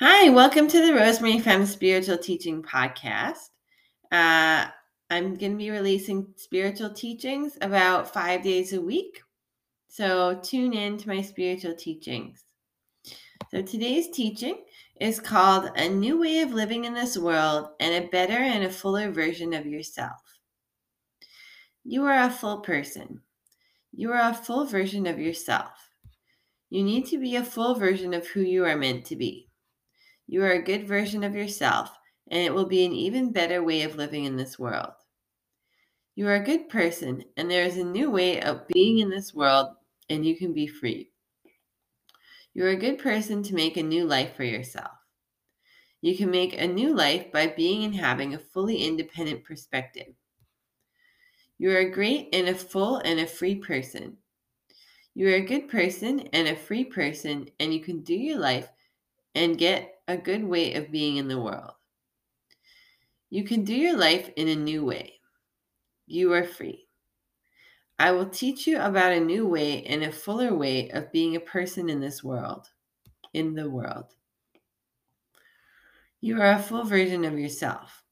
Hi, welcome to the Rosemary Femme Spiritual Teaching Podcast. Uh, I'm going to be releasing spiritual teachings about five days a week. So tune in to my spiritual teachings. So today's teaching is called A New Way of Living in This World and a Better and a Fuller Version of Yourself. You are a full person. You are a full version of yourself. You need to be a full version of who you are meant to be. You are a good version of yourself, and it will be an even better way of living in this world. You are a good person, and there is a new way of being in this world, and you can be free. You are a good person to make a new life for yourself. You can make a new life by being and having a fully independent perspective. You are a great and a full and a free person. You are a good person and a free person, and you can do your life and get a good way of being in the world. You can do your life in a new way. You are free. I will teach you about a new way and a fuller way of being a person in this world, in the world. You are a full version of yourself.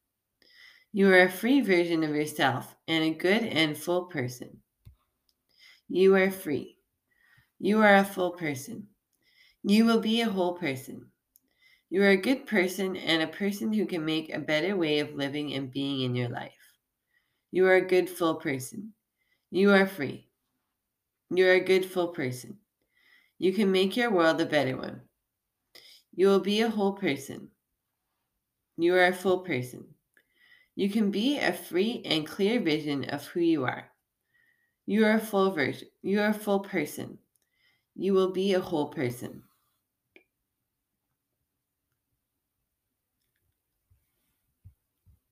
You are a free version of yourself and a good and full person. You are free. You are a full person. You will be a whole person. You are a good person and a person who can make a better way of living and being in your life. You are a good, full person. You are free. You are a good, full person. You can make your world a better one. You will be a whole person. You are a full person. You can be a free and clear vision of who you are. You are a full version. You are a full person. You will be a whole person.